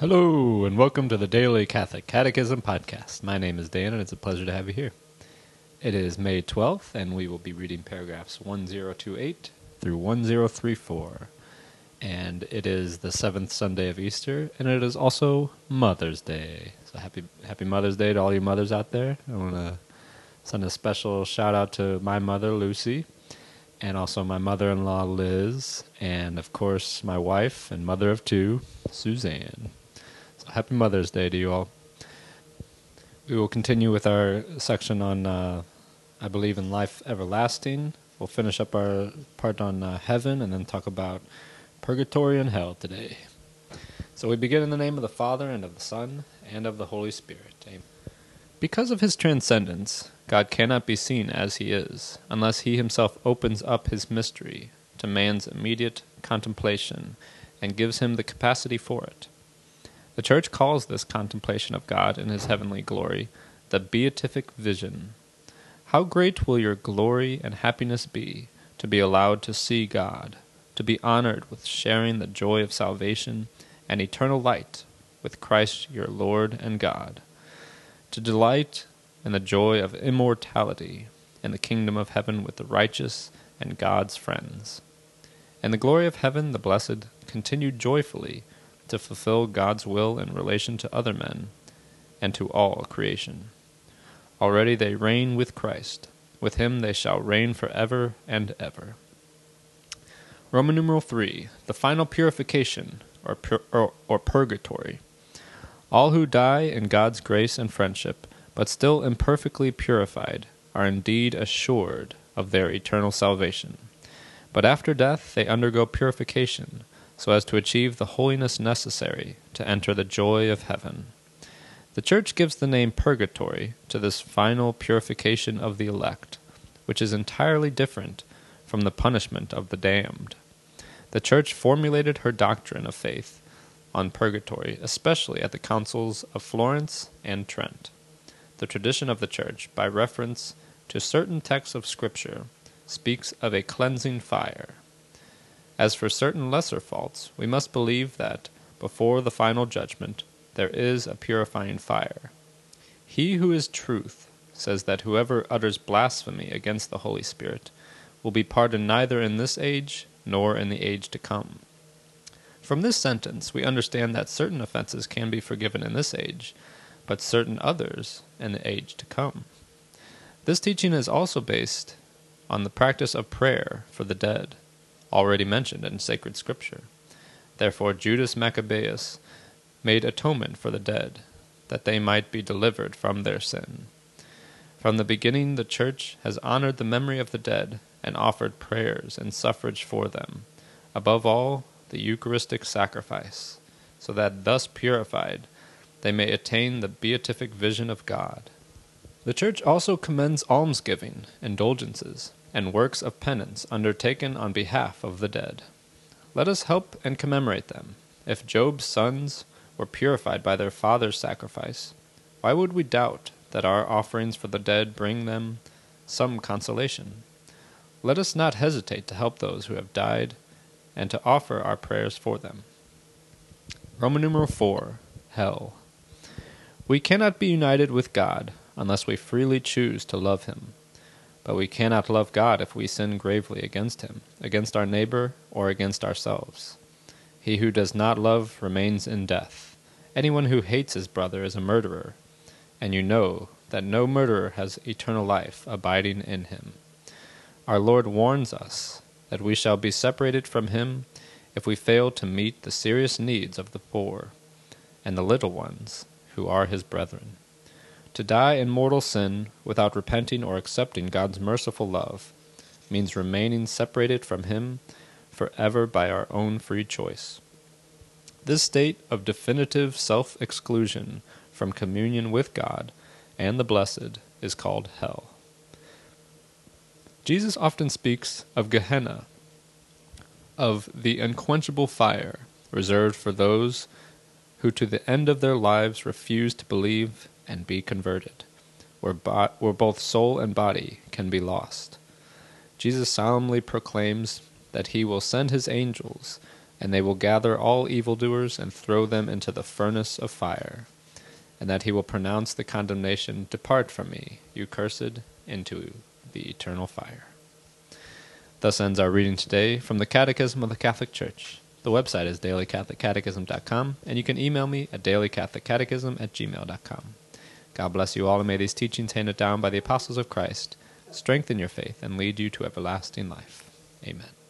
Hello, and welcome to the Daily Catholic Catechism Podcast. My name is Dan, and it's a pleasure to have you here. It is May 12th, and we will be reading paragraphs 1028 through 1034. And it is the seventh Sunday of Easter, and it is also Mother's Day. So happy, happy Mother's Day to all you mothers out there. I want to send a special shout out to my mother, Lucy, and also my mother in law, Liz, and of course, my wife and mother of two, Suzanne. Happy Mother's Day to you all. We will continue with our section on, uh, I believe, in life everlasting. We'll finish up our part on uh, heaven and then talk about purgatory and hell today. So we begin in the name of the Father, and of the Son, and of the Holy Spirit. Amen. Because of his transcendence, God cannot be seen as he is, unless he himself opens up his mystery to man's immediate contemplation and gives him the capacity for it. The Church calls this contemplation of God in his heavenly glory the beatific vision. How great will your glory and happiness be to be allowed to see God, to be honored with sharing the joy of salvation and eternal light with Christ your Lord and God, to delight in the joy of immortality in the kingdom of heaven with the righteous and God's friends. And the glory of heaven, the blessed, continued joyfully to fulfill God's will in relation to other men and to all creation. Already they reign with Christ. With him they shall reign forever and ever. Roman numeral 3 The final purification, or, pur- or, or purgatory. All who die in God's grace and friendship, but still imperfectly purified, are indeed assured of their eternal salvation. But after death they undergo purification, so as to achieve the holiness necessary to enter the joy of heaven. The Church gives the name purgatory to this final purification of the elect, which is entirely different from the punishment of the damned. The Church formulated her doctrine of faith on purgatory, especially at the councils of Florence and Trent. The tradition of the Church, by reference to certain texts of Scripture, speaks of a cleansing fire. As for certain lesser faults, we must believe that, before the final judgment, there is a purifying fire. He who is truth says that whoever utters blasphemy against the Holy Spirit will be pardoned neither in this age nor in the age to come. From this sentence, we understand that certain offenses can be forgiven in this age, but certain others in the age to come. This teaching is also based on the practice of prayer for the dead, already mentioned in sacred scripture. Therefore, Judas Maccabeus made atonement for the dead, that they might be delivered from their sin. From the beginning, the Church has honored the memory of the dead and offered prayers and suffrage for them, above all, the Eucharistic sacrifice, so that thus purified, they may attain the beatific vision of God. The Church also commends almsgiving, indulgences, and works of penance undertaken on behalf of the dead. Let us help and commemorate them. If Job's sons were purified by their father's sacrifice, why would we doubt that our offerings for the dead bring them some consolation? Let us not hesitate to help those who have died and to offer our prayers for them. Roman numeral 4 Hell. We cannot be united with God unless we freely choose to love Him. But we cannot love God if we sin gravely against Him, against our neighbor, or against ourselves. He who does not love remains in death. Anyone who hates his brother is a murderer, and you know that no murderer has eternal life abiding in him. Our Lord warns us that we shall be separated from Him if we fail to meet the serious needs of the poor and the little ones who are His brethren. To die in mortal sin without repenting or accepting God's merciful love means remaining separated from Him forever by our own free choice. This state of definitive self exclusion from communion with God and the blessed is called hell. Jesus often speaks of Gehenna, of the unquenchable fire reserved for those who to the end of their lives refuse to believe and be converted, where, bo- where both soul and body can be lost. Jesus solemnly proclaims that he will send his angels and they will gather all evildoers and throw them into the furnace of fire, and that he will pronounce the condemnation, Depart from me, you cursed, into the eternal fire. Thus ends our reading today from the Catechism of the Catholic Church. The website is dailycatholiccatechism.com, and you can email me at dailycatholiccatechism at gmail.com. God bless you all, and may these teachings handed down by the apostles of Christ strengthen your faith and lead you to everlasting life. Amen.